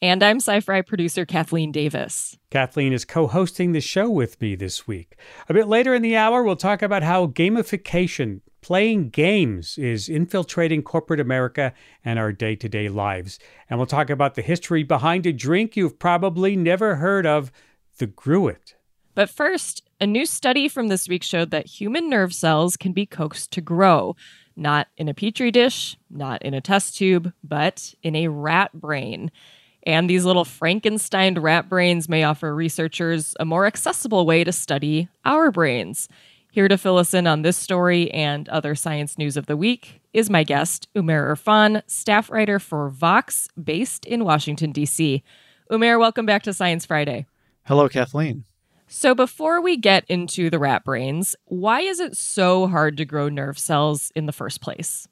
And I'm sci fi producer Kathleen Davis. Kathleen is co hosting the show with me this week. A bit later in the hour, we'll talk about how gamification, playing games, is infiltrating corporate America and our day to day lives. And we'll talk about the history behind a drink you've probably never heard of, the Gruit. But first, a new study from this week showed that human nerve cells can be coaxed to grow, not in a petri dish, not in a test tube, but in a rat brain. And these little Frankenstein rat brains may offer researchers a more accessible way to study our brains. Here to fill us in on this story and other science news of the week is my guest, Umair Irfan, staff writer for Vox, based in Washington, D.C. Umair, welcome back to Science Friday. Hello, Kathleen. So, before we get into the rat brains, why is it so hard to grow nerve cells in the first place?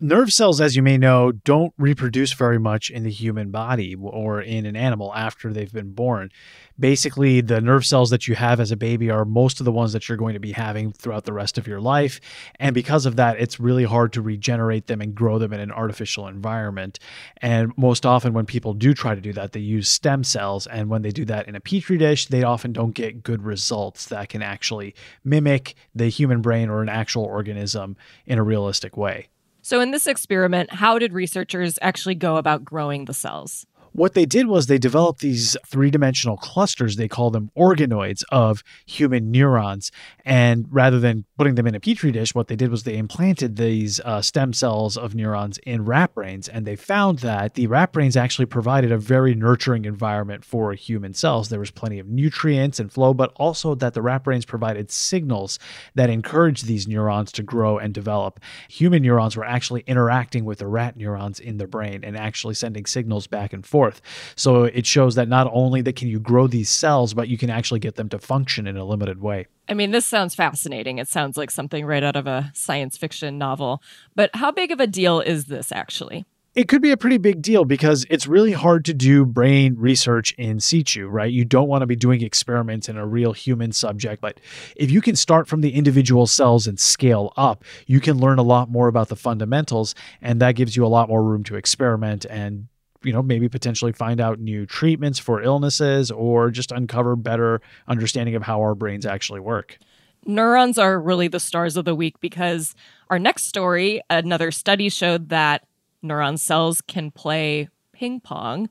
Nerve cells, as you may know, don't reproduce very much in the human body or in an animal after they've been born. Basically, the nerve cells that you have as a baby are most of the ones that you're going to be having throughout the rest of your life. And because of that, it's really hard to regenerate them and grow them in an artificial environment. And most often, when people do try to do that, they use stem cells. And when they do that in a petri dish, they often don't get good results that can actually mimic the human brain or an actual organism in a realistic way. So, in this experiment, how did researchers actually go about growing the cells? What they did was they developed these three dimensional clusters, they call them organoids of human neurons. And rather than putting them in a petri dish, what they did was they implanted these uh, stem cells of neurons in rat brains. And they found that the rat brains actually provided a very nurturing environment for human cells. There was plenty of nutrients and flow, but also that the rat brains provided signals that encouraged these neurons to grow and develop. Human neurons were actually interacting with the rat neurons in the brain and actually sending signals back and forth forth. So it shows that not only that can you grow these cells, but you can actually get them to function in a limited way. I mean, this sounds fascinating. It sounds like something right out of a science fiction novel. But how big of a deal is this actually? it could be a pretty big deal because it's really hard to do brain research in situ, right? You don't want to be doing experiments in a real human subject. But if you can start from the individual cells and scale up, you can learn a lot more about the fundamentals. And that gives you a lot more room to experiment and you know, maybe potentially find out new treatments for illnesses or just uncover better understanding of how our brains actually work. Neurons are really the stars of the week because our next story, another study showed that neuron cells can play ping pong.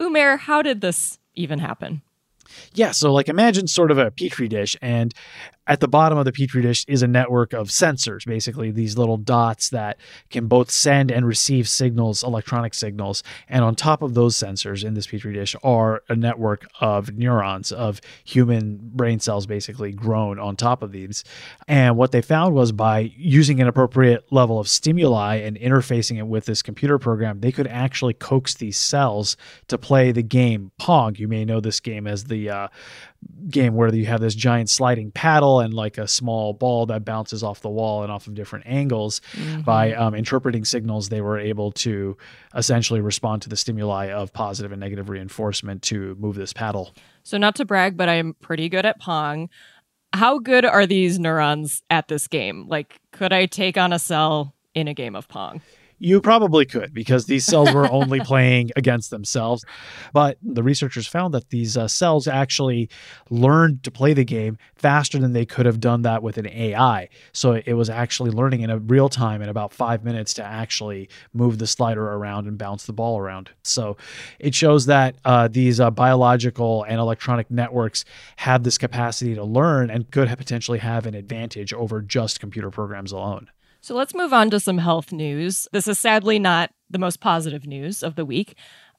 Umair, how did this even happen? Yeah, so like imagine sort of a petri dish, and at the bottom of the petri dish is a network of sensors, basically these little dots that can both send and receive signals, electronic signals. And on top of those sensors in this petri dish are a network of neurons, of human brain cells, basically grown on top of these. And what they found was by using an appropriate level of stimuli and interfacing it with this computer program, they could actually coax these cells to play the game Pong. You may know this game as the uh, game where you have this giant sliding paddle and like a small ball that bounces off the wall and off of different angles. Mm-hmm. By um, interpreting signals, they were able to essentially respond to the stimuli of positive and negative reinforcement to move this paddle. So, not to brag, but I'm pretty good at Pong. How good are these neurons at this game? Like, could I take on a cell in a game of Pong? You probably could because these cells were only playing against themselves. But the researchers found that these uh, cells actually learned to play the game faster than they could have done that with an AI. So it was actually learning in a real time in about five minutes to actually move the slider around and bounce the ball around. So it shows that uh, these uh, biological and electronic networks have this capacity to learn and could have potentially have an advantage over just computer programs alone. So let's move on to some health news. This is sadly not the most positive news of the week,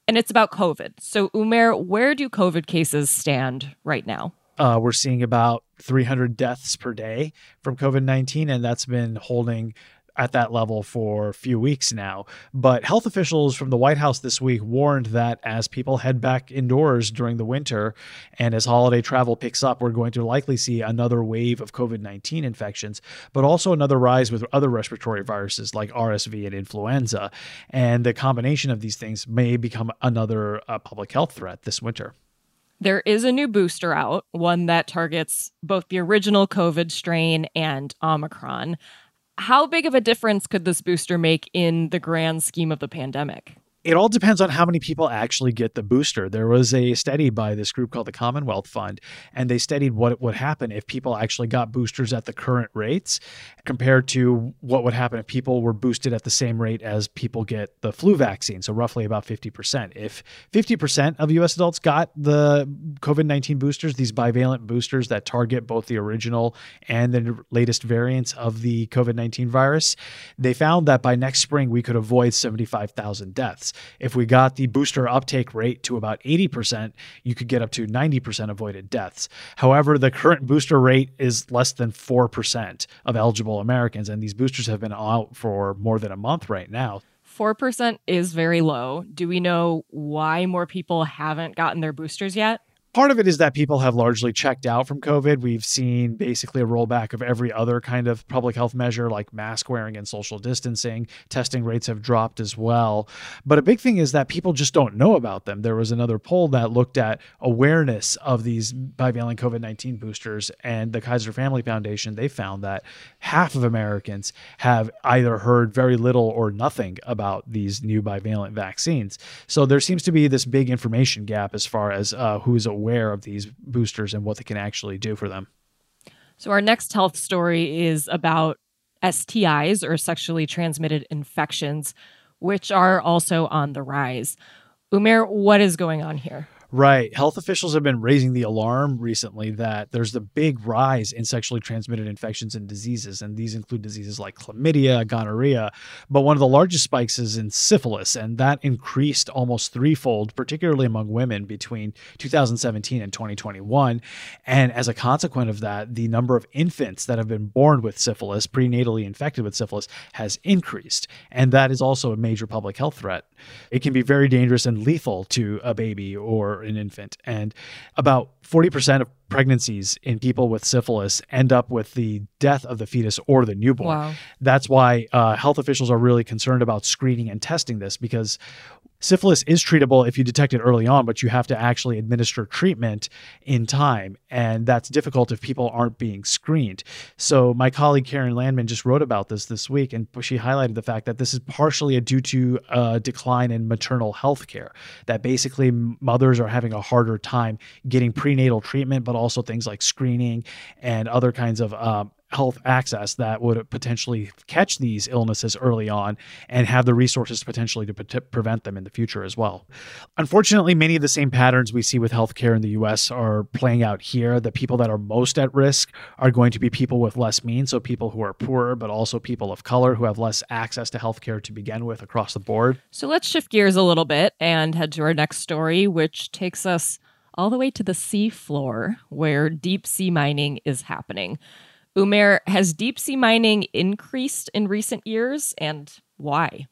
and it's about COVID. So, Umair, where do COVID cases stand right now? Uh, we're seeing about 300 deaths per day from COVID 19, and that's been holding at that level for a few weeks now. But health officials from the White House this week warned that as people head back indoors during the winter and as holiday travel picks up, we're going to likely see another wave of COVID 19 infections, but also another rise with other respiratory viruses like RSV and influenza. And the combination of these things may become another uh, public health threat this winter. There is a new booster out, one that targets both the original COVID strain and Omicron. How big of a difference could this booster make in the grand scheme of the pandemic? It all depends on how many people actually get the booster. There was a study by this group called the Commonwealth Fund, and they studied what would happen if people actually got boosters at the current rates compared to what would happen if people were boosted at the same rate as people get the flu vaccine. So, roughly about 50%. If 50% of US adults got the COVID 19 boosters, these bivalent boosters that target both the original and the latest variants of the COVID 19 virus, they found that by next spring we could avoid 75,000 deaths. If we got the booster uptake rate to about 80%, you could get up to 90% avoided deaths. However, the current booster rate is less than 4% of eligible Americans, and these boosters have been out for more than a month right now. 4% is very low. Do we know why more people haven't gotten their boosters yet? Part of it is that people have largely checked out from COVID. We've seen basically a rollback of every other kind of public health measure like mask wearing and social distancing. Testing rates have dropped as well. But a big thing is that people just don't know about them. There was another poll that looked at awareness of these bivalent COVID 19 boosters, and the Kaiser Family Foundation, they found that half of Americans have either heard very little or nothing about these new bivalent vaccines. So there seems to be this big information gap as far as uh, who's aware aware of these boosters and what they can actually do for them. So, our next health story is about STIs or sexually transmitted infections, which are also on the rise. Umair, what is going on here? Right. Health officials have been raising the alarm recently that there's the big rise in sexually transmitted infections and diseases. And these include diseases like chlamydia, gonorrhea. But one of the largest spikes is in syphilis. And that increased almost threefold, particularly among women between 2017 and 2021. And as a consequence of that, the number of infants that have been born with syphilis, prenatally infected with syphilis, has increased. And that is also a major public health threat. It can be very dangerous and lethal to a baby or an infant. And about 40% of pregnancies in people with syphilis end up with the death of the fetus or the newborn. Wow. That's why uh, health officials are really concerned about screening and testing this because syphilis is treatable if you detect it early on, but you have to actually administer treatment in time. And that's difficult if people aren't being screened. So, my colleague Karen Landman just wrote about this this week, and she highlighted the fact that this is partially due to a decline in maternal health care, that basically mothers are having a harder time getting prenatal treatment, but also things like screening and other kinds of um, health access that would potentially catch these illnesses early on and have the resources potentially to pre- prevent them in the future as well. Unfortunately, many of the same patterns we see with healthcare in the US are playing out here. The people that are most at risk are going to be people with less means, so people who are poorer, but also people of color who have less access to healthcare to begin with across the board. So let's shift gears a little bit and head to our next story, which takes us all the way to the sea floor where deep sea mining is happening. Umair, has deep sea mining increased in recent years and why?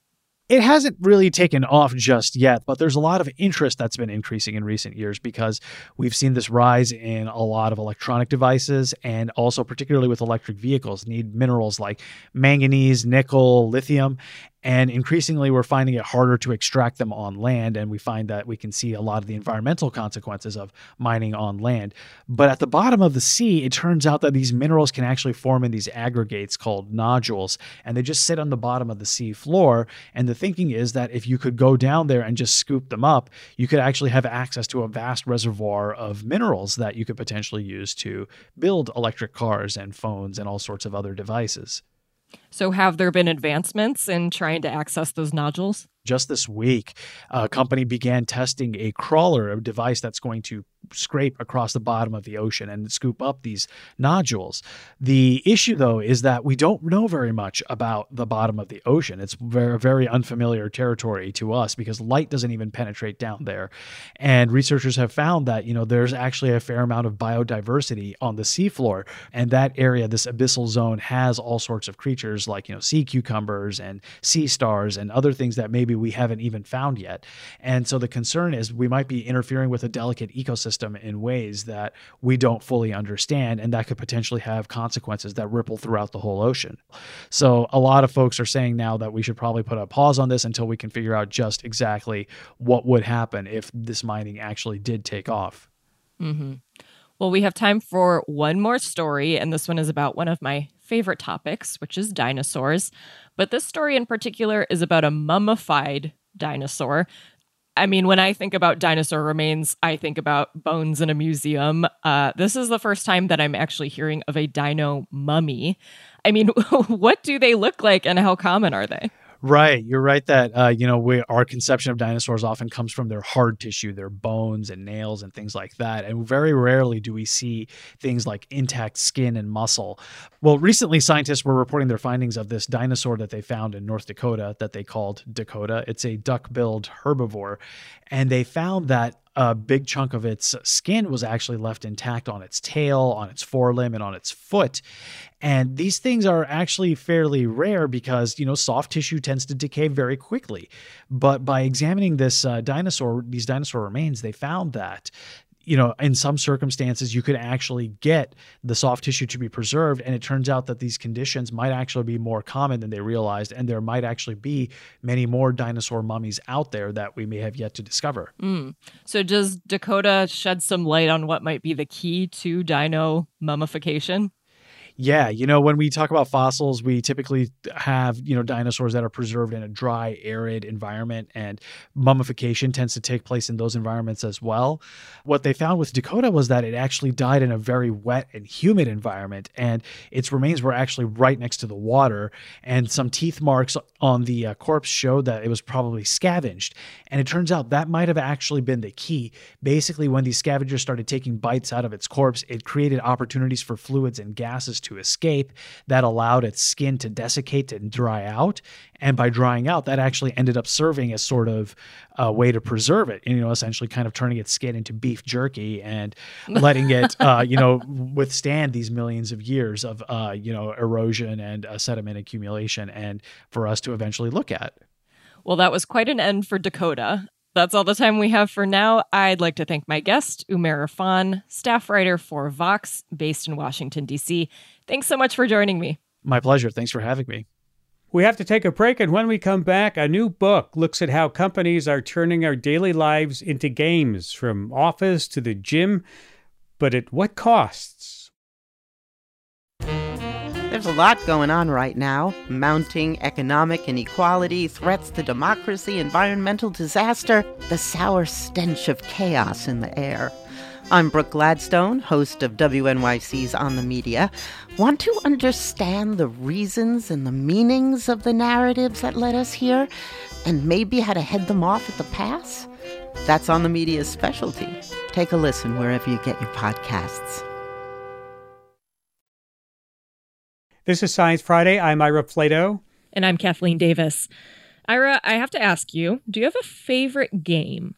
It hasn't really taken off just yet, but there's a lot of interest that's been increasing in recent years because we've seen this rise in a lot of electronic devices and also, particularly with electric vehicles, need minerals like manganese, nickel, lithium. And increasingly, we're finding it harder to extract them on land. And we find that we can see a lot of the environmental consequences of mining on land. But at the bottom of the sea, it turns out that these minerals can actually form in these aggregates called nodules. And they just sit on the bottom of the sea floor. And the thinking is that if you could go down there and just scoop them up, you could actually have access to a vast reservoir of minerals that you could potentially use to build electric cars and phones and all sorts of other devices. So, have there been advancements in trying to access those nodules? Just this week, a company began testing a crawler, a device that's going to scrape across the bottom of the ocean and scoop up these nodules. The issue, though, is that we don't know very much about the bottom of the ocean. It's very, very unfamiliar territory to us because light doesn't even penetrate down there. And researchers have found that, you know, there's actually a fair amount of biodiversity on the seafloor. And that area, this abyssal zone, has all sorts of creatures like, you know, sea cucumbers and sea stars and other things that maybe we haven't even found yet. And so the concern is we might be interfering with a delicate ecosystem in ways that we don't fully understand, and that could potentially have consequences that ripple throughout the whole ocean. So, a lot of folks are saying now that we should probably put a pause on this until we can figure out just exactly what would happen if this mining actually did take off. Mm-hmm. Well, we have time for one more story, and this one is about one of my favorite topics, which is dinosaurs. But this story in particular is about a mummified dinosaur I mean, when I think about dinosaur remains, I think about bones in a museum. Uh, this is the first time that I'm actually hearing of a dino mummy. I mean, what do they look like and how common are they? Right, you're right that uh, you know we, our conception of dinosaurs often comes from their hard tissue, their bones and nails and things like that, and very rarely do we see things like intact skin and muscle. Well, recently scientists were reporting their findings of this dinosaur that they found in North Dakota that they called Dakota. It's a duck-billed herbivore, and they found that a big chunk of its skin was actually left intact on its tail, on its forelimb, and on its foot. And these things are actually fairly rare because, you know, soft tissue tends to decay very quickly. But by examining this uh, dinosaur, these dinosaur remains, they found that you know, in some circumstances, you could actually get the soft tissue to be preserved. And it turns out that these conditions might actually be more common than they realized. And there might actually be many more dinosaur mummies out there that we may have yet to discover. Mm. So, does Dakota shed some light on what might be the key to dino mummification? Yeah, you know, when we talk about fossils, we typically have, you know, dinosaurs that are preserved in a dry, arid environment, and mummification tends to take place in those environments as well. What they found with Dakota was that it actually died in a very wet and humid environment, and its remains were actually right next to the water. And some teeth marks on the uh, corpse showed that it was probably scavenged. And it turns out that might have actually been the key. Basically, when these scavengers started taking bites out of its corpse, it created opportunities for fluids and gases to to escape. That allowed its skin to desiccate and dry out. And by drying out, that actually ended up serving as sort of a way to preserve it, you know, essentially kind of turning its skin into beef jerky and letting it, uh, you know, withstand these millions of years of, uh, you know, erosion and uh, sediment accumulation and for us to eventually look at. Well, that was quite an end for Dakota. That's all the time we have for now. I'd like to thank my guest, Umair Irfan, staff writer for Vox, based in Washington, D.C. Thanks so much for joining me. My pleasure. Thanks for having me. We have to take a break, and when we come back, a new book looks at how companies are turning our daily lives into games, from office to the gym, but at what costs? There's a lot going on right now mounting economic inequality, threats to democracy, environmental disaster, the sour stench of chaos in the air. I'm Brooke Gladstone, host of WNYC's On the Media. Want to understand the reasons and the meanings of the narratives that led us here, and maybe how to head them off at the pass? That's On the Media's specialty. Take a listen wherever you get your podcasts. This is Science Friday. I'm Ira Flatow. And I'm Kathleen Davis. Ira, I have to ask you do you have a favorite game?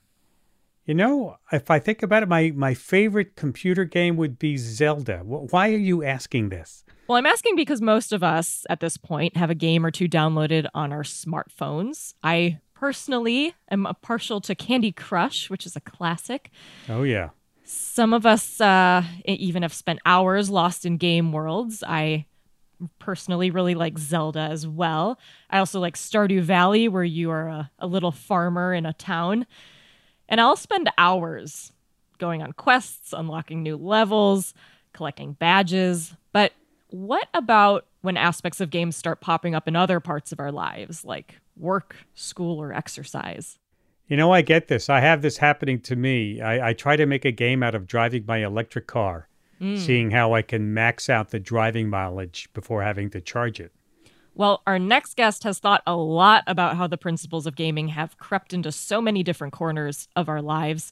You know, if I think about it, my, my favorite computer game would be Zelda. Why are you asking this? Well, I'm asking because most of us at this point have a game or two downloaded on our smartphones. I personally am partial to Candy Crush, which is a classic. Oh, yeah. Some of us uh, even have spent hours lost in game worlds. I personally really like Zelda as well. I also like Stardew Valley, where you are a, a little farmer in a town. And I'll spend hours going on quests, unlocking new levels, collecting badges. But what about when aspects of games start popping up in other parts of our lives, like work, school, or exercise? You know, I get this. I have this happening to me. I, I try to make a game out of driving my electric car, mm. seeing how I can max out the driving mileage before having to charge it. Well, our next guest has thought a lot about how the principles of gaming have crept into so many different corners of our lives.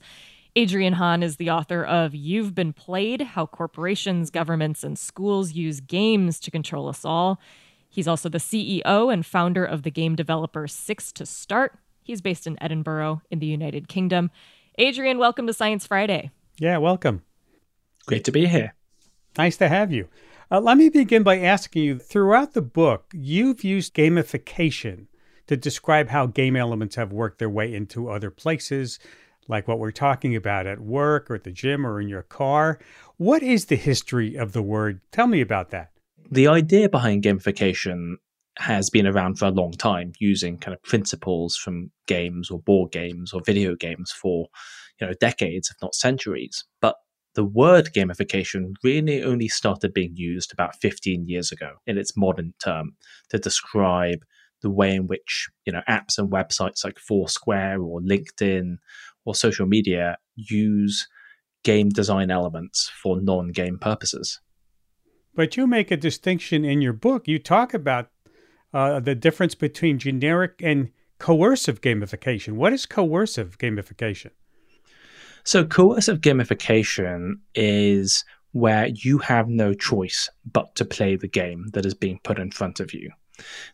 Adrian Hon is the author of You've Been Played How Corporations, Governments, and Schools Use Games to Control Us All. He's also the CEO and founder of the game developer Six to Start. He's based in Edinburgh in the United Kingdom. Adrian, welcome to Science Friday. Yeah, welcome. Great to be here. Nice to have you. Uh, let me begin by asking you throughout the book, you've used gamification to describe how game elements have worked their way into other places, like what we're talking about at work or at the gym or in your car. What is the history of the word? Tell me about that. The idea behind gamification has been around for a long time using kind of principles from games or board games or video games for you know decades if not centuries but the word gamification really only started being used about 15 years ago in its modern term to describe the way in which you know apps and websites like Foursquare or LinkedIn or social media use game design elements for non-game purposes. But you make a distinction in your book. You talk about uh, the difference between generic and coercive gamification. What is coercive gamification? So, coercive gamification is where you have no choice but to play the game that is being put in front of you.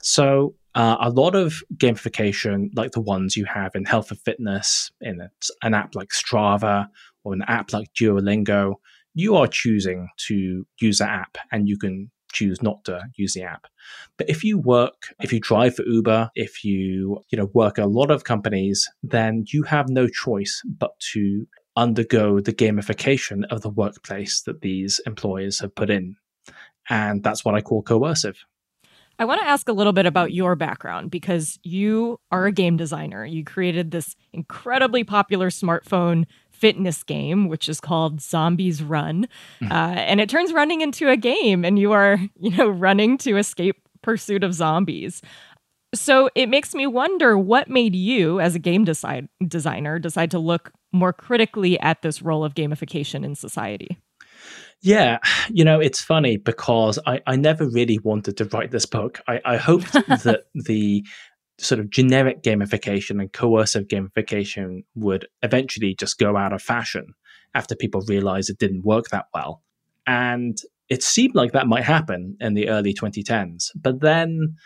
So, uh, a lot of gamification, like the ones you have in health and fitness, in an app like Strava or an app like Duolingo, you are choosing to use that app and you can choose not to use the app. But if you work, if you drive for Uber, if you, you know, work a lot of companies, then you have no choice but to undergo the gamification of the workplace that these employers have put in. And that's what I call coercive. I want to ask a little bit about your background because you are a game designer. You created this incredibly popular smartphone fitness game, which is called Zombies Run. Mm. Uh, and it turns running into a game, and you are, you know, running to escape pursuit of zombies. So it makes me wonder what made you, as a game decide- designer, decide to look more critically at this role of gamification in society. Yeah, you know, it's funny because I, I never really wanted to write this book. I, I hoped that the sort of generic gamification and coercive gamification would eventually just go out of fashion after people realized it didn't work that well. And it seemed like that might happen in the early 2010s. But then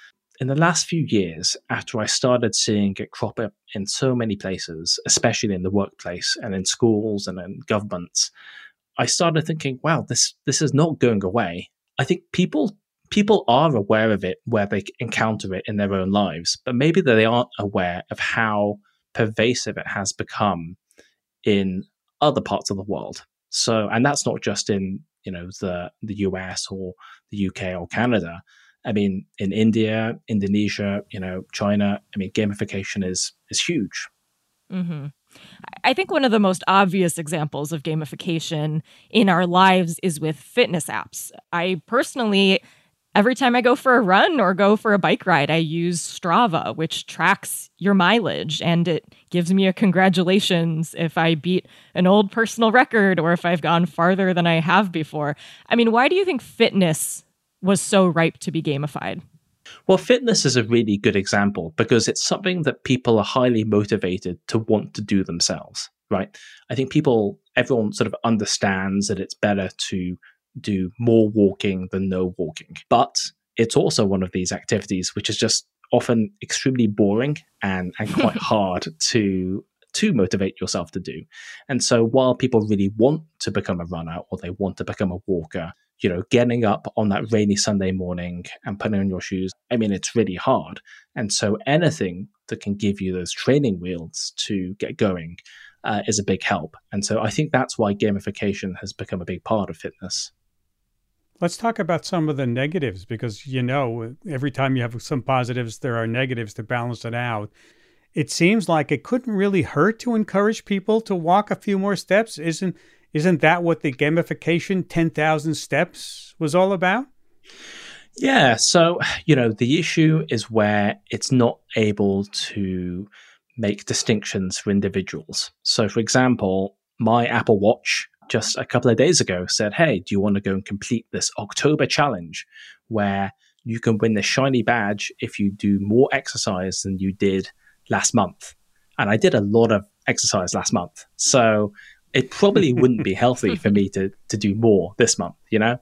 in the last few years, after I started seeing it crop up in so many places, especially in the workplace and in schools and in governments, I started thinking, wow, this this is not going away. I think people people are aware of it where they encounter it in their own lives, but maybe they aren't aware of how pervasive it has become in other parts of the world. So, and that's not just in you know the the US or the UK or Canada. I mean, in India, Indonesia, you know, China. I mean, gamification is is huge. Mm-hmm. I think one of the most obvious examples of gamification in our lives is with fitness apps. I personally Every time I go for a run or go for a bike ride, I use Strava, which tracks your mileage and it gives me a congratulations if I beat an old personal record or if I've gone farther than I have before. I mean, why do you think fitness was so ripe to be gamified? Well, fitness is a really good example because it's something that people are highly motivated to want to do themselves, right? I think people, everyone sort of understands that it's better to do more walking than no walking. But it's also one of these activities which is just often extremely boring and, and quite hard to to motivate yourself to do. And so while people really want to become a runner or they want to become a walker, you know, getting up on that rainy Sunday morning and putting on your shoes, I mean, it's really hard. And so anything that can give you those training wheels to get going uh, is a big help. And so I think that's why gamification has become a big part of fitness. Let's talk about some of the negatives because you know every time you have some positives, there are negatives to balance it out. It seems like it couldn't really hurt to encourage people to walk a few more steps. Isn't isn't that what the gamification 10,000 steps was all about? Yeah. So, you know, the issue is where it's not able to make distinctions for individuals. So, for example, my Apple Watch just a couple of days ago said, Hey, do you want to go and complete this October challenge where you can win the shiny badge if you do more exercise than you did last month? And I did a lot of exercise last month. So it probably wouldn't be healthy for me to, to do more this month, you know?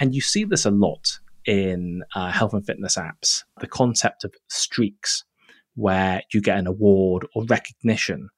And you see this a lot in uh, health and fitness apps the concept of streaks, where you get an award or recognition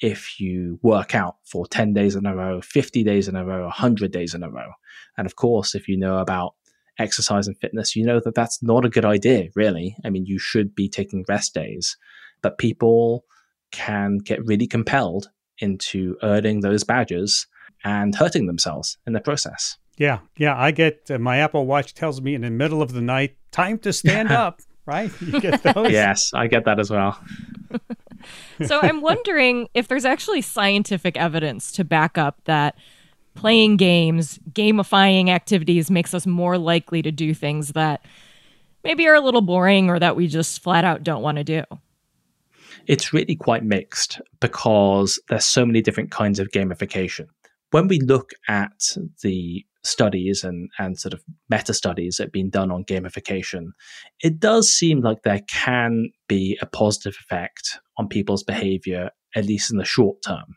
if you work out for 10 days in a row, 50 days in a row, 100 days in a row. And of course, if you know about exercise and fitness, you know that that's not a good idea, really. I mean, you should be taking rest days, but people can get really compelled into earning those badges and hurting themselves in the process. Yeah, yeah. I get uh, my Apple Watch tells me in the middle of the night, time to stand up, right? You get those. yes, I get that as well. so I'm wondering if there's actually scientific evidence to back up that playing games, gamifying activities makes us more likely to do things that maybe are a little boring or that we just flat out don't want to do. It's really quite mixed because there's so many different kinds of gamification. When we look at the studies and, and sort of meta studies that have been done on gamification, it does seem like there can be a positive effect on people's behavior, at least in the short term.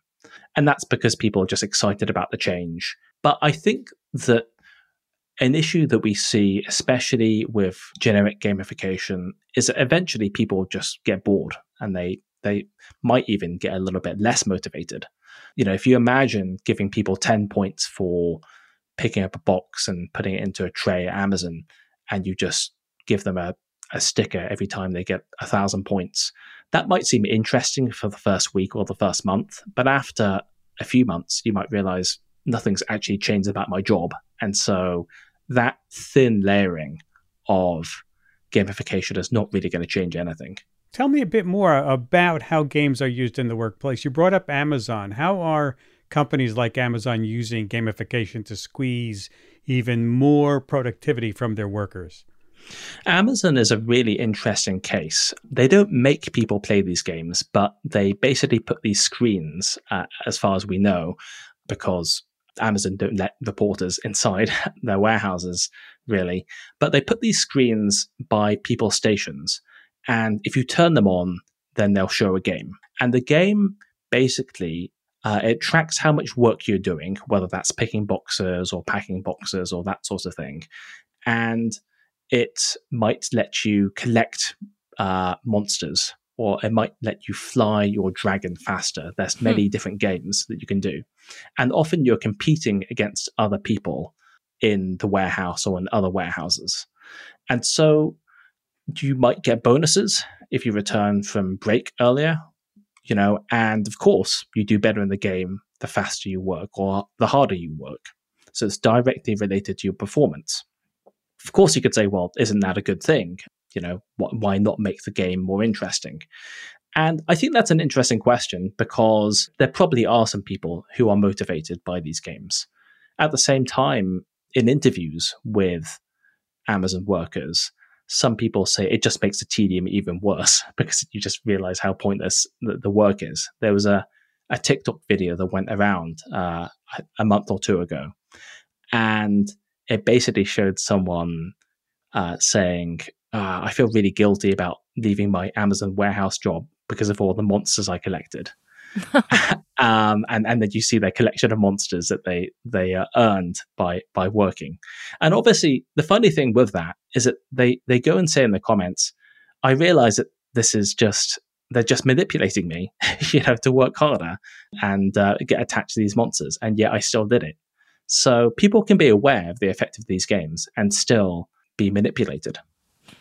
And that's because people are just excited about the change. But I think that an issue that we see, especially with generic gamification, is that eventually people just get bored and they they might even get a little bit less motivated. You know, if you imagine giving people 10 points for picking up a box and putting it into a tray at Amazon, and you just give them a, a sticker every time they get a thousand points, that might seem interesting for the first week or the first month. But after a few months, you might realize nothing's actually changed about my job. And so that thin layering of gamification is not really going to change anything. Tell me a bit more about how games are used in the workplace. You brought up Amazon. How are companies like Amazon using gamification to squeeze even more productivity from their workers? Amazon is a really interesting case. They don't make people play these games, but they basically put these screens, uh, as far as we know, because Amazon don't let reporters inside their warehouses, really. But they put these screens by people's stations. And if you turn them on, then they'll show a game. And the game basically uh, it tracks how much work you're doing, whether that's picking boxes or packing boxes or that sort of thing. And it might let you collect uh, monsters or it might let you fly your dragon faster. There's hmm. many hmm. different games that you can do. And often you're competing against other people in the warehouse or in other warehouses. And so you might get bonuses if you return from break earlier you know, and of course, you do better in the game the faster you work or the harder you work. So it's directly related to your performance. Of course, you could say, well, isn't that a good thing? You know, why not make the game more interesting? And I think that's an interesting question because there probably are some people who are motivated by these games. At the same time, in interviews with Amazon workers, some people say it just makes the tedium even worse because you just realize how pointless the, the work is. There was a, a TikTok video that went around uh, a month or two ago, and it basically showed someone uh, saying, uh, I feel really guilty about leaving my Amazon warehouse job because of all the monsters I collected. um, and and then you see their collection of monsters that they they uh, earned by by working. And obviously, the funny thing with that is that they they go and say in the comments, "I realize that this is just they're just manipulating me, you know, to work harder and uh, get attached to these monsters, and yet I still did it." So people can be aware of the effect of these games and still be manipulated.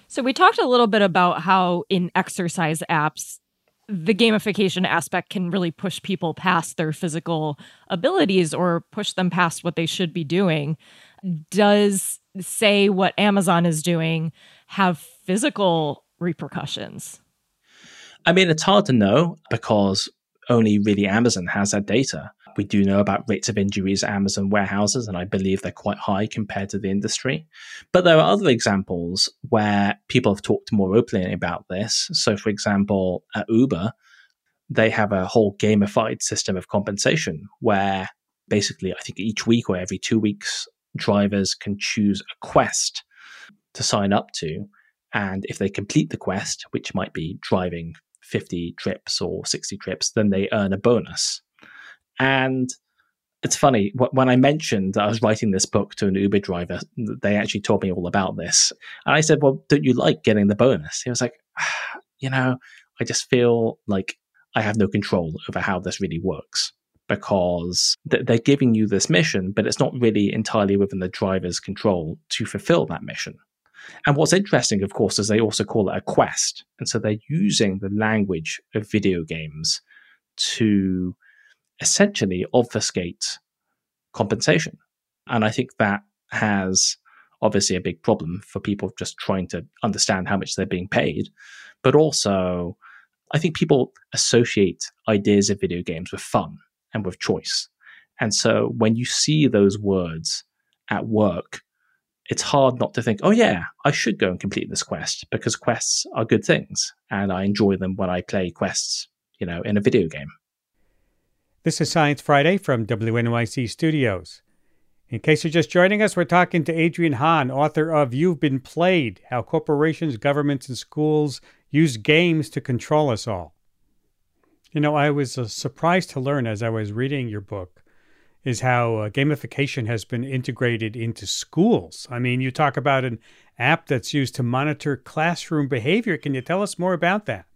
So we talked a little bit about how in exercise apps the gamification aspect can really push people past their physical abilities or push them past what they should be doing. Does say what Amazon is doing have physical repercussions? I mean, it's hard to know because only really Amazon has that data. We do know about rates of injuries at Amazon warehouses, and I believe they're quite high compared to the industry. But there are other examples where people have talked more openly about this. So, for example, at Uber, they have a whole gamified system of compensation where basically, I think each week or every two weeks, drivers can choose a quest to sign up to. And if they complete the quest, which might be driving 50 trips or 60 trips, then they earn a bonus. And it's funny when I mentioned I was writing this book to an Uber driver, they actually told me all about this. And I said, Well, don't you like getting the bonus? He was like, ah, You know, I just feel like I have no control over how this really works because they're giving you this mission, but it's not really entirely within the driver's control to fulfill that mission. And what's interesting, of course, is they also call it a quest. And so they're using the language of video games to essentially obfuscate compensation. And I think that has obviously a big problem for people just trying to understand how much they're being paid. But also, I think people associate ideas of video games with fun and with choice. And so when you see those words at work, it's hard not to think, oh, yeah, I should go and complete this quest because quests are good things. And I enjoy them when I play quests, you know, in a video game. This is Science Friday from WNYC Studios. In case you're just joining us, we're talking to Adrian Hon, author of You've Been Played How Corporations, Governments, and Schools Use Games to Control Us All. You know, I was uh, surprised to learn as I was reading your book is how uh, gamification has been integrated into schools. I mean, you talk about an app that's used to monitor classroom behavior. Can you tell us more about that?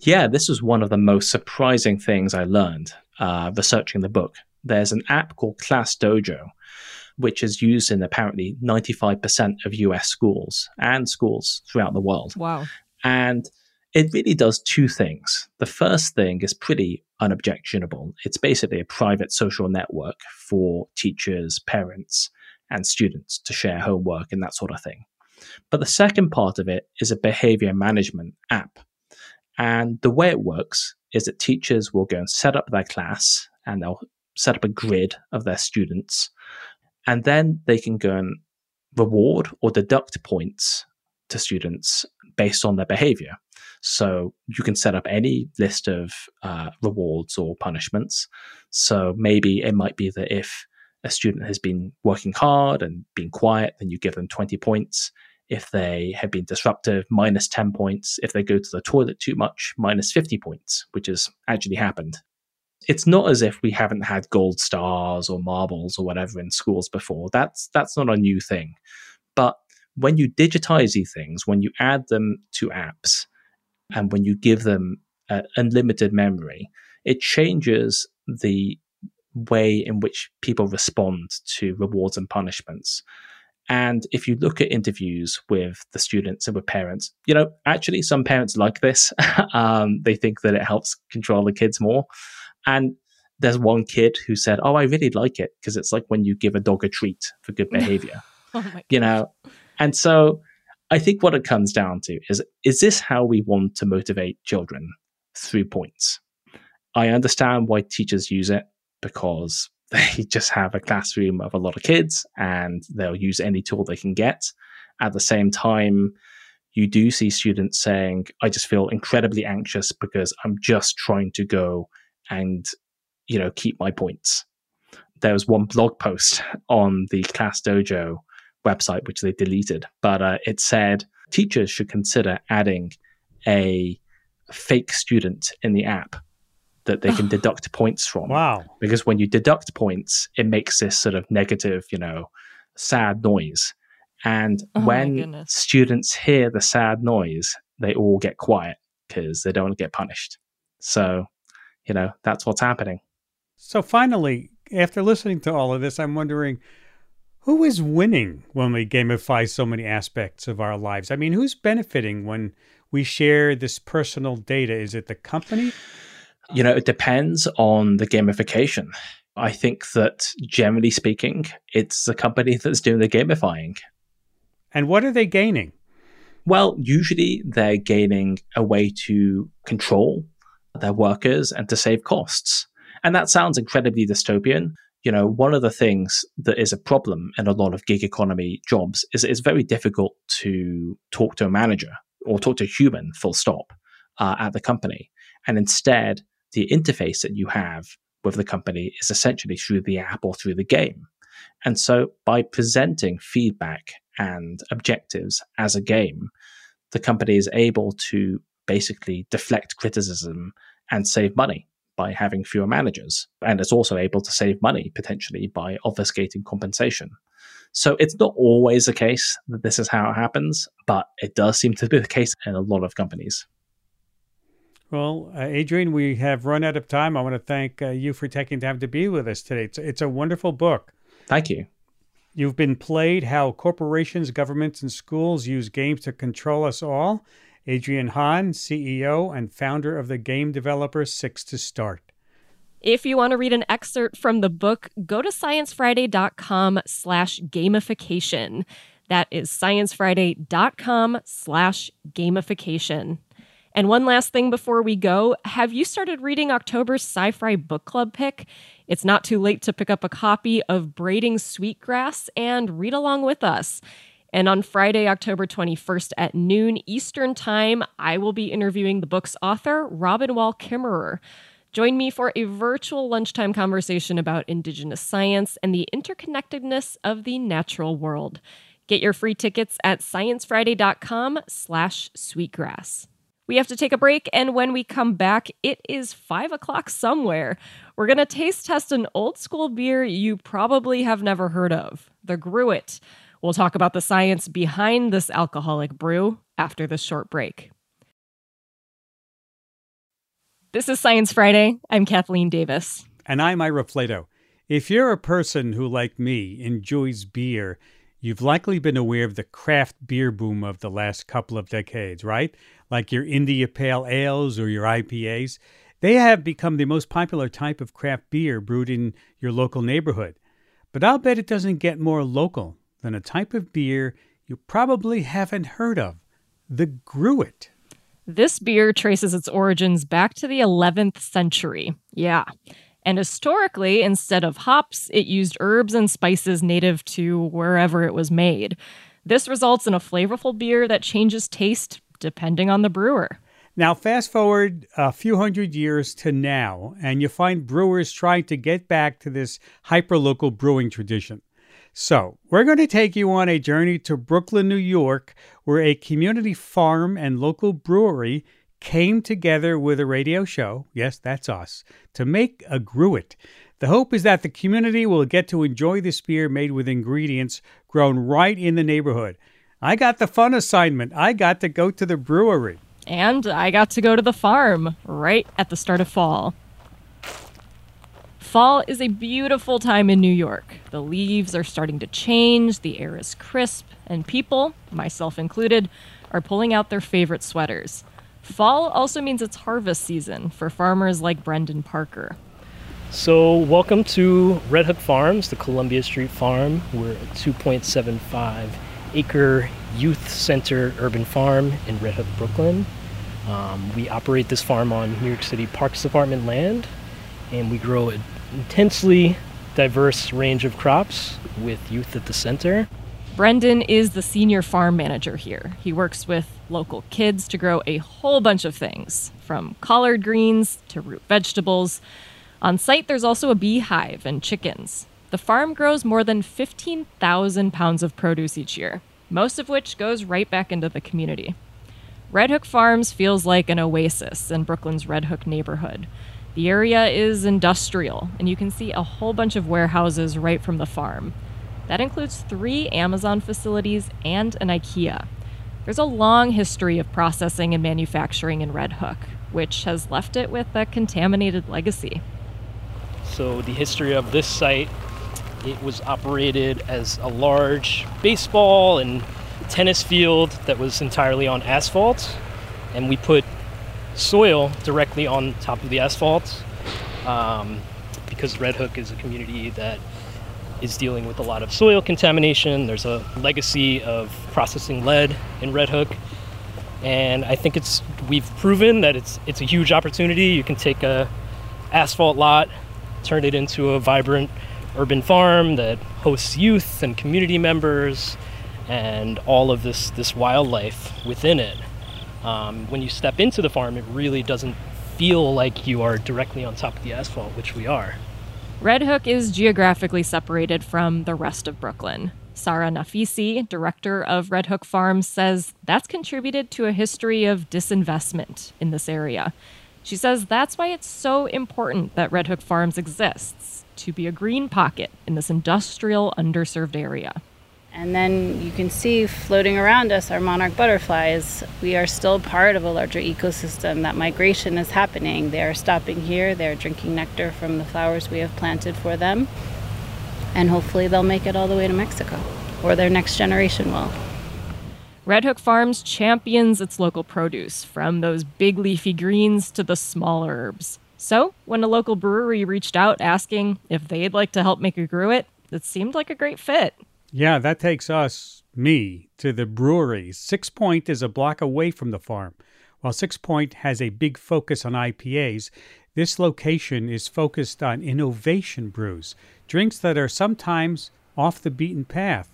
Yeah, this was one of the most surprising things I learned uh, researching the book. There's an app called Class Dojo, which is used in apparently 95% of US schools and schools throughout the world. Wow. And it really does two things. The first thing is pretty unobjectionable. It's basically a private social network for teachers, parents, and students to share homework and that sort of thing. But the second part of it is a behavior management app. And the way it works is that teachers will go and set up their class and they'll set up a grid of their students. And then they can go and reward or deduct points to students based on their behavior. So you can set up any list of uh, rewards or punishments. So maybe it might be that if a student has been working hard and being quiet, then you give them 20 points. If they have been disruptive, minus 10 points. If they go to the toilet too much, minus 50 points, which has actually happened. It's not as if we haven't had gold stars or marbles or whatever in schools before. That's that's not a new thing. But when you digitize these things, when you add them to apps, and when you give them uh, unlimited memory, it changes the way in which people respond to rewards and punishments. And if you look at interviews with the students and with parents, you know, actually, some parents like this. um, they think that it helps control the kids more. And there's one kid who said, "Oh, I really like it because it's like when you give a dog a treat for good behavior." oh you know, and so I think what it comes down to is is this how we want to motivate children through points? I understand why teachers use it because they just have a classroom of a lot of kids and they'll use any tool they can get. At the same time, you do see students saying, I just feel incredibly anxious because I'm just trying to go and, you know, keep my points. There was one blog post on the Class Dojo website, which they deleted, but uh, it said teachers should consider adding a fake student in the app that they can deduct points from. Wow. Because when you deduct points, it makes this sort of negative, you know, sad noise. And oh when students hear the sad noise, they all get quiet because they don't want to get punished. So, you know, that's what's happening. So finally, after listening to all of this, I'm wondering who is winning when we gamify so many aspects of our lives? I mean, who's benefiting when we share this personal data? Is it the company? You know, it depends on the gamification. I think that generally speaking, it's the company that's doing the gamifying. And what are they gaining? Well, usually they're gaining a way to control their workers and to save costs. And that sounds incredibly dystopian. You know, one of the things that is a problem in a lot of gig economy jobs is it's very difficult to talk to a manager or talk to a human, full stop, uh, at the company. And instead, the interface that you have with the company is essentially through the app or through the game. And so by presenting feedback and objectives as a game, the company is able to basically deflect criticism and save money by having fewer managers. And it's also able to save money potentially by obfuscating compensation. So it's not always the case that this is how it happens, but it does seem to be the case in a lot of companies. Well, uh, Adrian, we have run out of time. I want to thank uh, you for taking time to be with us today. It's, it's a wonderful book. Thank you. You've been played How Corporations, Governments, and Schools Use Games to Control Us All. Adrian Hon, CEO and founder of the game developer Six to Start. If you want to read an excerpt from the book, go to sciencefriday.com slash gamification. That is sciencefriday.com slash gamification. And one last thing before we go have you started reading October's Sci Fi Book Club pick? It's not too late to pick up a copy of Braiding Sweetgrass and read along with us. And on Friday, October 21st at noon Eastern Time, I will be interviewing the book's author, Robin Wall Kimmerer. Join me for a virtual lunchtime conversation about Indigenous science and the interconnectedness of the natural world. Get your free tickets at sciencefriday.com slash sweetgrass. We have to take a break, and when we come back, it is five o'clock somewhere. We're going to taste test an old school beer you probably have never heard of, the Gruit. We'll talk about the science behind this alcoholic brew after this short break. This is Science Friday. I'm Kathleen Davis. And I'm Ira Flatow. If you're a person who, like me, enjoys beer, you've likely been aware of the craft beer boom of the last couple of decades, right? Like your India Pale Ales or your IPAs. They have become the most popular type of craft beer brewed in your local neighborhood. But I'll bet it doesn't get more local than a type of beer you probably haven't heard of the Gruit. This beer traces its origins back to the 11th century. Yeah. And historically, instead of hops, it used herbs and spices native to wherever it was made. This results in a flavorful beer that changes taste depending on the brewer. Now, fast forward a few hundred years to now, and you find brewers trying to get back to this hyperlocal brewing tradition. So, we're going to take you on a journey to Brooklyn, New York, where a community farm and local brewery came together with a radio show, yes, that's us, to make a gruit. The hope is that the community will get to enjoy this beer made with ingredients grown right in the neighborhood. I got the fun assignment. I got to go to the brewery. And I got to go to the farm right at the start of fall. Fall is a beautiful time in New York. The leaves are starting to change, the air is crisp, and people, myself included, are pulling out their favorite sweaters. Fall also means it's harvest season for farmers like Brendan Parker. So, welcome to Red Hook Farms, the Columbia Street Farm. We're at 2.75 acre youth center urban farm in Red Hook, Brooklyn. Um, we operate this farm on New York City Parks Department land, and we grow an intensely diverse range of crops with youth at the center. Brendan is the senior farm manager here. He works with local kids to grow a whole bunch of things, from collard greens to root vegetables. On site, there's also a beehive and chickens. The farm grows more than 15,000 pounds of produce each year, most of which goes right back into the community. Red Hook Farms feels like an oasis in Brooklyn's Red Hook neighborhood. The area is industrial, and you can see a whole bunch of warehouses right from the farm. That includes three Amazon facilities and an IKEA. There's a long history of processing and manufacturing in Red Hook, which has left it with a contaminated legacy. So, the history of this site it was operated as a large baseball and tennis field that was entirely on asphalt, and we put soil directly on top of the asphalt um, because Red Hook is a community that is dealing with a lot of soil contamination. There's a legacy of processing lead in Red Hook. And I think it's we've proven that it's it's a huge opportunity. You can take a asphalt lot, turn it into a vibrant urban farm that hosts youth and community members and all of this this wildlife within it. Um, when you step into the farm, it really doesn't feel like you are directly on top of the asphalt, which we are. Red Hook is geographically separated from the rest of Brooklyn. Saara Nafici, director of Red Hook Farms, says that's contributed to a history of disinvestment in this area. She says that's why it's so important that Red Hook Farms exists to be a green pocket in this industrial underserved area. And then you can see floating around us are monarch butterflies. We are still part of a larger ecosystem. That migration is happening. They are stopping here, they're drinking nectar from the flowers we have planted for them. And hopefully they'll make it all the way to Mexico, or their next generation will. Red Hook Farms champions its local produce, from those big leafy greens to the small herbs. So, when a local brewery reached out asking if they'd like to help make a gruit, it seemed like a great fit. Yeah, that takes us, me, to the brewery. Six Point is a block away from the farm. While Six Point has a big focus on IPAs, this location is focused on innovation brews, drinks that are sometimes off the beaten path.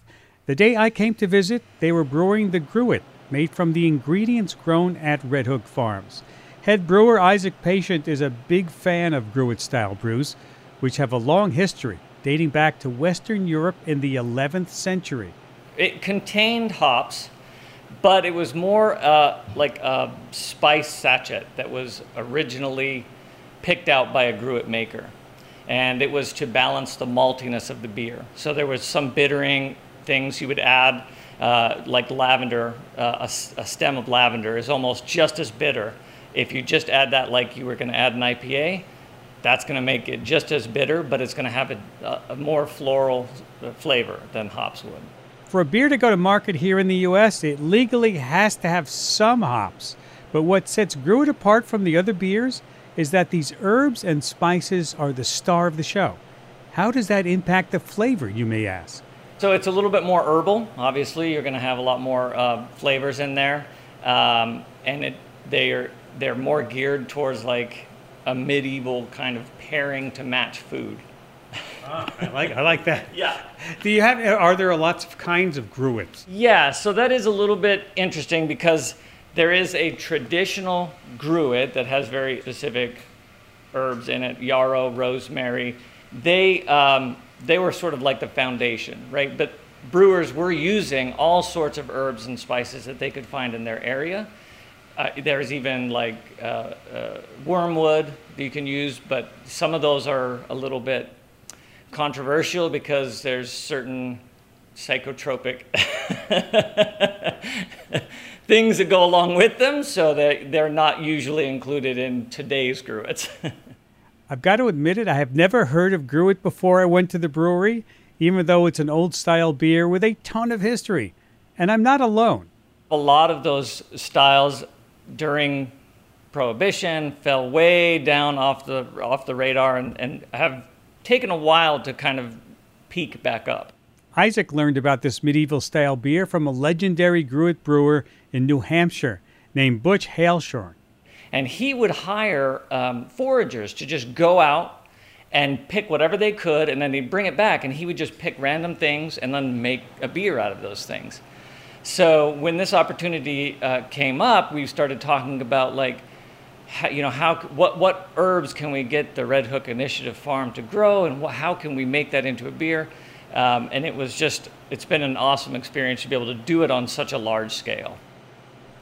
The day I came to visit, they were brewing the gruit, made from the ingredients grown at Red Hook Farms. Head brewer Isaac Patient is a big fan of gruit style brews, which have a long history dating back to Western Europe in the 11th century. It contained hops, but it was more uh, like a spice sachet that was originally picked out by a gruit maker. And it was to balance the maltiness of the beer. So there was some bittering things you would add, uh, like lavender, uh, a, a stem of lavender is almost just as bitter. If you just add that like you were going to add an IPA, that's going to make it just as bitter, but it's going to have a, a, more floral flavor than hops would. For a beer to go to market here in the U.S., it legally has to have some hops. But what sets Gruit apart from the other beers is that these herbs and spices are the star of the show. How does that impact the flavor, you may ask? So it's a little bit more herbal. Obviously, you're going to have a lot more uh, flavors in there, um, and it, they are they're more geared towards like a medieval kind of pairing to match food. Ah, I like I like that. yeah. Do you have are there lots of kinds of gruits? Yeah, so that is a little bit interesting because there is a traditional gruit that has very specific herbs in it, yarrow, rosemary. They um, they were sort of like the foundation, right? But brewers were using all sorts of herbs and spices that they could find in their area uh, there's even like uh, uh, wormwood that you can use, but some of those are a little bit controversial because there's certain psychotropic things that go along with them, so that they're not usually included in today's gruits. I've got to admit it, I have never heard of gruit before I went to the brewery, even though it's an old style beer with a ton of history. And I'm not alone. A lot of those styles during prohibition fell way down off the off the radar and, and have taken a while to kind of peak back up. Isaac learned about this medieval style beer from a legendary Gruit brewer in New Hampshire named Butch Heilshorn. And he would hire um, foragers to just go out and pick whatever they could, and then they'd bring it back, and he would just pick random things and then make a beer out of those things. So when this opportunity uh, came up, we started talking about like, how, you know, how what what herbs can we get the Red Hook Initiative Farm to grow, and how can we make that into a beer? Um, and it was just it's been an awesome experience to be able to do it on such a large scale.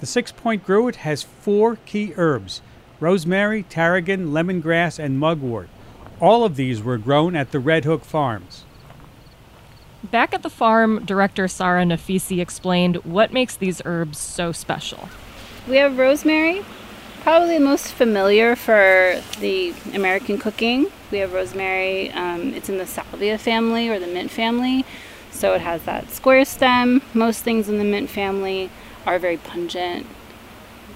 The Six Point Gruit has four key herbs: rosemary, tarragon, lemongrass, and mugwort. All of these were grown at the Red Hook Farms. Back at the farm, director Saara Nafici explained what makes these herbs so special. We have rosemary, probably the most familiar for the American cooking. We have rosemary, um, it's in the salvia family or the mint family, so it has that square stem. Most things in the mint family are very pungent,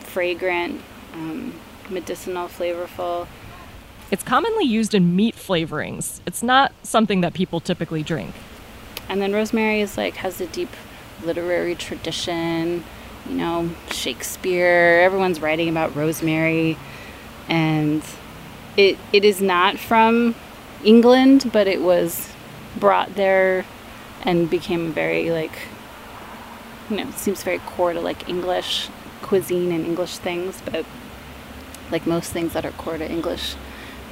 fragrant, um, medicinal, flavorful. It's commonly used in meat flavorings. It's not something that people typically drink. And then rosemary is like has a deep literary tradition. You know, Shakespeare, everyone's writing about rosemary and it it is not from England, but it was brought there and became very like you know, seems very core to like English cuisine and English things, but like most things that are core to English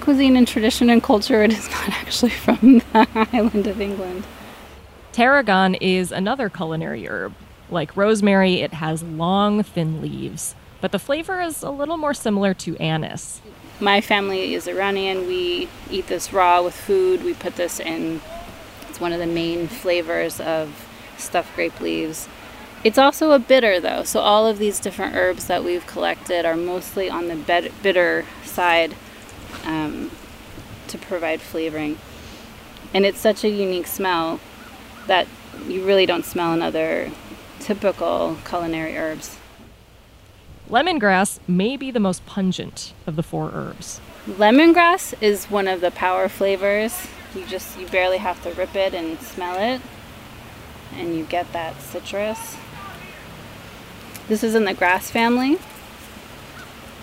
cuisine and tradition and culture, it is not actually from the island of England. Tarragon is another culinary herb. Like rosemary, it has long, thin leaves, but the flavor is a little more similar to anise. My family is Iranian. We eat this raw with food. We put this in, it's one of the main flavors of stuffed grape leaves. It's also a bitter, though, so all of these different herbs that we've collected are mostly on the bitter side um, to provide flavoring. And it's such a unique smell that you really don't smell in other typical culinary herbs. Lemongrass may be the most pungent of the four herbs. Lemongrass is one of the power flavors. You just you barely have to rip it and smell it and you get that citrus. This is in the grass family.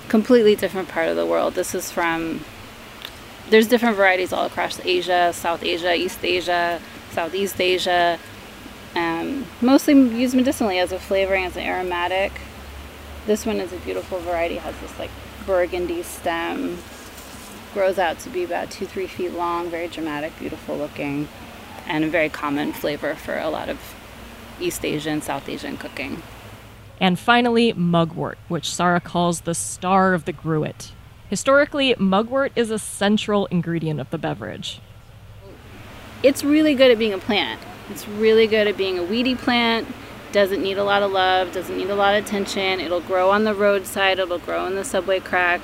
Completely different part of the world. This is from there's different varieties all across Asia, South Asia, East Asia, Southeast Asia. Um, mostly used medicinally as a flavoring, as an aromatic. This one is a beautiful variety, has this like burgundy stem, grows out to be about two, three feet long, very dramatic, beautiful looking, and a very common flavor for a lot of East Asian, South Asian cooking. And finally, mugwort, which Saara calls the star of the gruit. Historically, mugwort is a central ingredient of the beverage. It's really good at being a plant. It's really good at being a weedy plant. Doesn't need a lot of love, doesn't need a lot of attention. It'll grow on the roadside, it'll grow in the subway crack.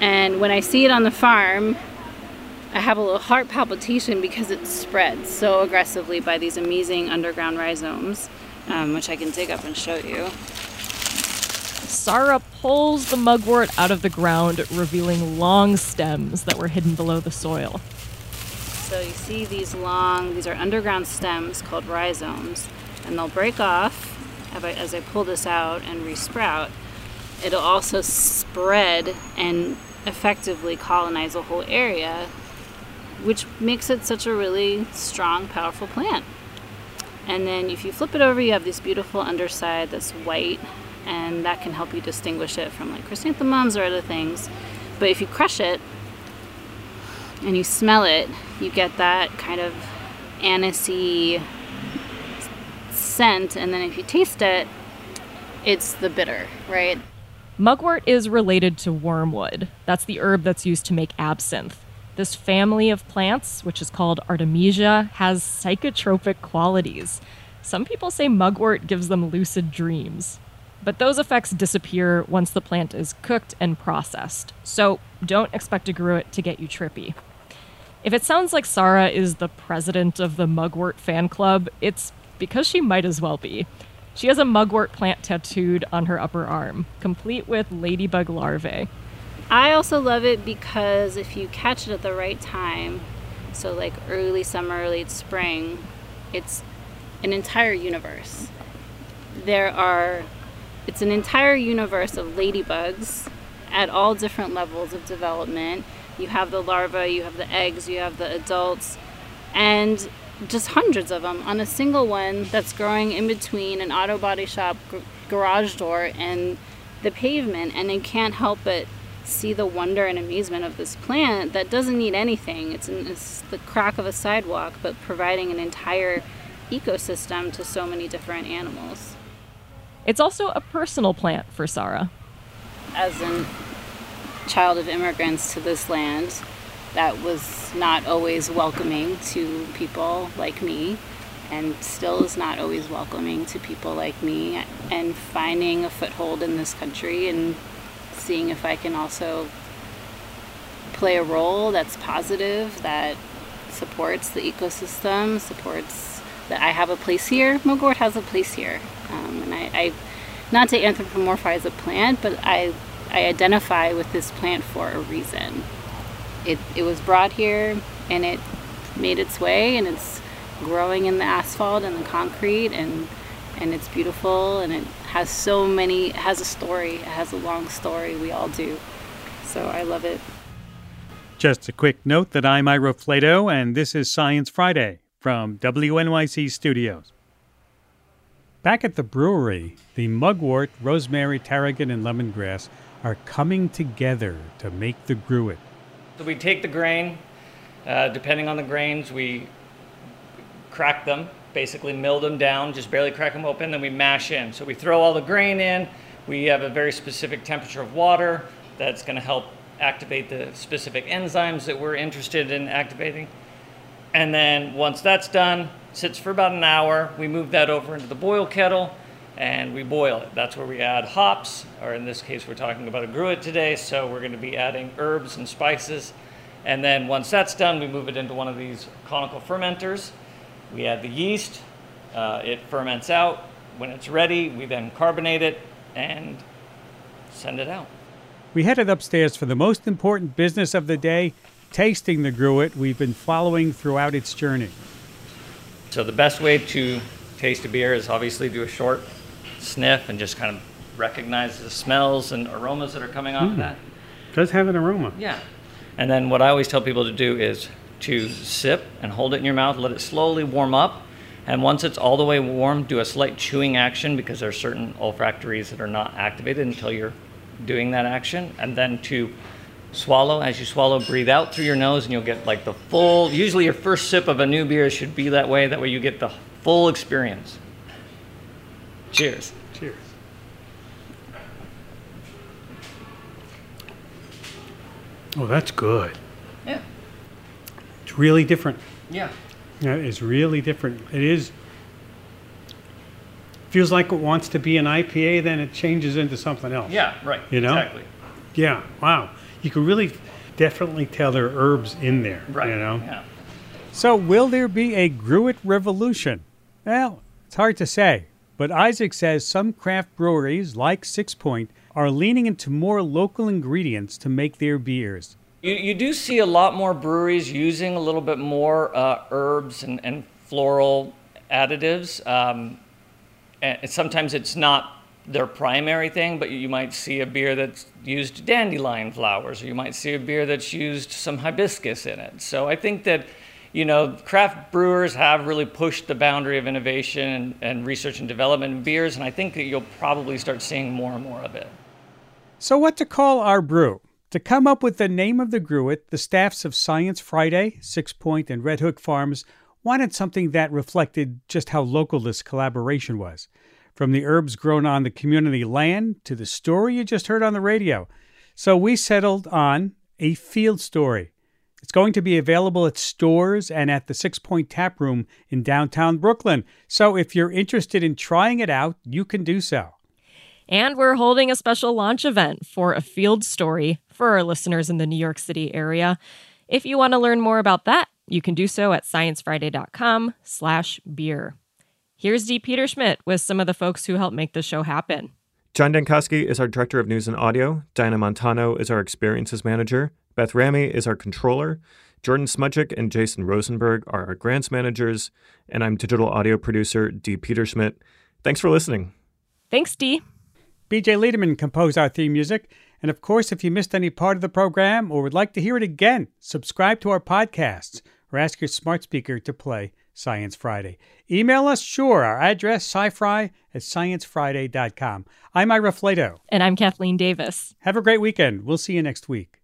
And when I see it on the farm, I have a little heart palpitation because it spreads so aggressively by these amazing underground rhizomes, um, which I can dig up and show you. Saara pulls the mugwort out of the ground, revealing long stems that were hidden below the soil. So you see these long, these are underground stems called rhizomes, and they'll break off as I pull this out and resprout. It'll also spread and effectively colonize a whole area, which makes it such a really strong, powerful plant. And then if you flip it over, you have this beautiful underside that's white and that can help you distinguish it from like chrysanthemums or other things. But if you crush it and you smell it, you get that kind of anisey scent, and then if you taste it, it's the bitter, right? Mugwort is related to wormwood. That's the herb that's used to make absinthe. This family of plants, which is called Artemisia, has psychotropic qualities. Some people say mugwort gives them lucid dreams. But those effects disappear once the plant is cooked and processed, so don't expect a gruit to get you trippy. If it sounds like Saara is the president of the Mugwort fan club, it's because she might as well be. She has a mugwort plant tattooed on her upper arm, complete with ladybug larvae. I also love it because if you catch it at the right time, so like early summer, late spring, it's an entire universe. There are it's an entire universe of ladybugs at all different levels of development. You have the larvae, you have the eggs, you have the adults, and just hundreds of them on a single one that's growing in between an auto body shop garage door and the pavement. And you can't help but see the wonder and amazement of this plant that doesn't need anything. It's, in, it's the crack of a sidewalk, but providing an entire ecosystem to so many different animals. It's also a personal plant for Saara. As a child of immigrants to this land, that was not always welcoming to people like me, and still is not always welcoming to people like me. And finding a foothold in this country and seeing if I can also play a role that's positive, that supports the ecosystem, supports that I have a place here. Mugwort has a place here. Um, and I, I, not to anthropomorphize a plant, but I, I identify with this plant for a reason. it, it was brought here and it made its way and it's growing in the asphalt and the concrete and and it's beautiful and it has so many has a story it has a long story we all do so i love it Just a quick note that I'm Ira Flatow, and this is Science Friday from WNYC Studios. Back at the brewery, the mugwort, rosemary, tarragon, and lemongrass are coming together to make the gruit. So we take the grain, uh, depending on the grains, we crack them, basically mill them down, just barely crack them open, then we mash in. So we throw all the grain in, we have a very specific temperature of water that's going to help activate the specific enzymes that we're interested in activating. And then once that's done, sits for about an hour, we move that over into the boil kettle and we boil it. That's where we add hops, or in this case, we're talking about a gruit today, so we're going to be adding herbs and spices. And then once that's done, we move it into one of these conical fermenters. We add the yeast, uh, it ferments out. When it's ready, we then carbonate it and send it out. We headed upstairs for the most important business of the day tasting the gruit we've been following throughout its journey. So the best way to taste a beer is obviously do a short sniff and just kind of recognize the smells and aromas that are coming off of that. does have an aroma. Yeah. And then what I always tell people to do is to sip and hold it in your mouth, let it slowly warm up. And once it's all the way warm, do a slight chewing action because there are certain olfactories that are not activated until you're doing that action. And then to swallow. As you swallow, breathe out through your nose and you'll get like the full, usually your first sip of a new beer should be that way. That way you get the full experience. Cheers. Cheers. Oh, that's good. Yeah. It's really different. Yeah. Yeah, it's really different. It is. Feels like it wants to be an IPA, then it changes into something else. Yeah, right. You know? Exactly. Yeah. Wow. You can really definitely tell there are herbs in there. Right. You know. Yeah. So, will there be a Gruit revolution? Well, it's hard to say, but Isaac says some craft breweries, like Six Point, are leaning into more local ingredients to make their beers. You, you do see a lot more breweries using a little bit more uh, herbs and, and floral additives. Um, and sometimes it's not their primary thing, but you might see a beer that's used dandelion flowers, or you might see a beer that's used some hibiscus in it. So I think that, you know, craft brewers have really pushed the boundary of innovation and, and research and development in beers, and I think that you'll probably start seeing more and more of it. So, what to call our brew? To come up with the name of the gruit, the staffs of Science Friday, Six Point, and Red Hook Farms wanted something that reflected just how local this collaboration was. From the herbs grown on the community land to the story you just heard on the radio. So we settled on a field story. It's going to be available at stores and at the Six Point Tap Room in downtown Brooklyn. So if you're interested in trying it out, you can do so. And we're holding a special launch event for a field story for our listeners in the New York City area. If you want to learn more about that, you can do so at sciencefriday.com slash beer. Here's Dee Peterschmidt with some of the folks who helped make the show happen. John Dankowski is our Director of News and Audio. Dinah Montano is our Experiences Manager. Beth Ramy is our Controller. Jordan Smudgick and Jason Rosenberg are our Grants Managers. And I'm Digital Audio Producer Dee Peterschmidt. Thanks for listening. Thanks, Dee. BJ Liederman composed our theme music. And of course, if you missed any part of the program or would like to hear it again, subscribe to our podcasts or ask your smart speaker to play Science Friday. Email us, sure. Our address, scifry at sciencefriday.com. I'm Ira Flatow. And I'm Kathleen Davis. Have a great weekend. We'll see you next week.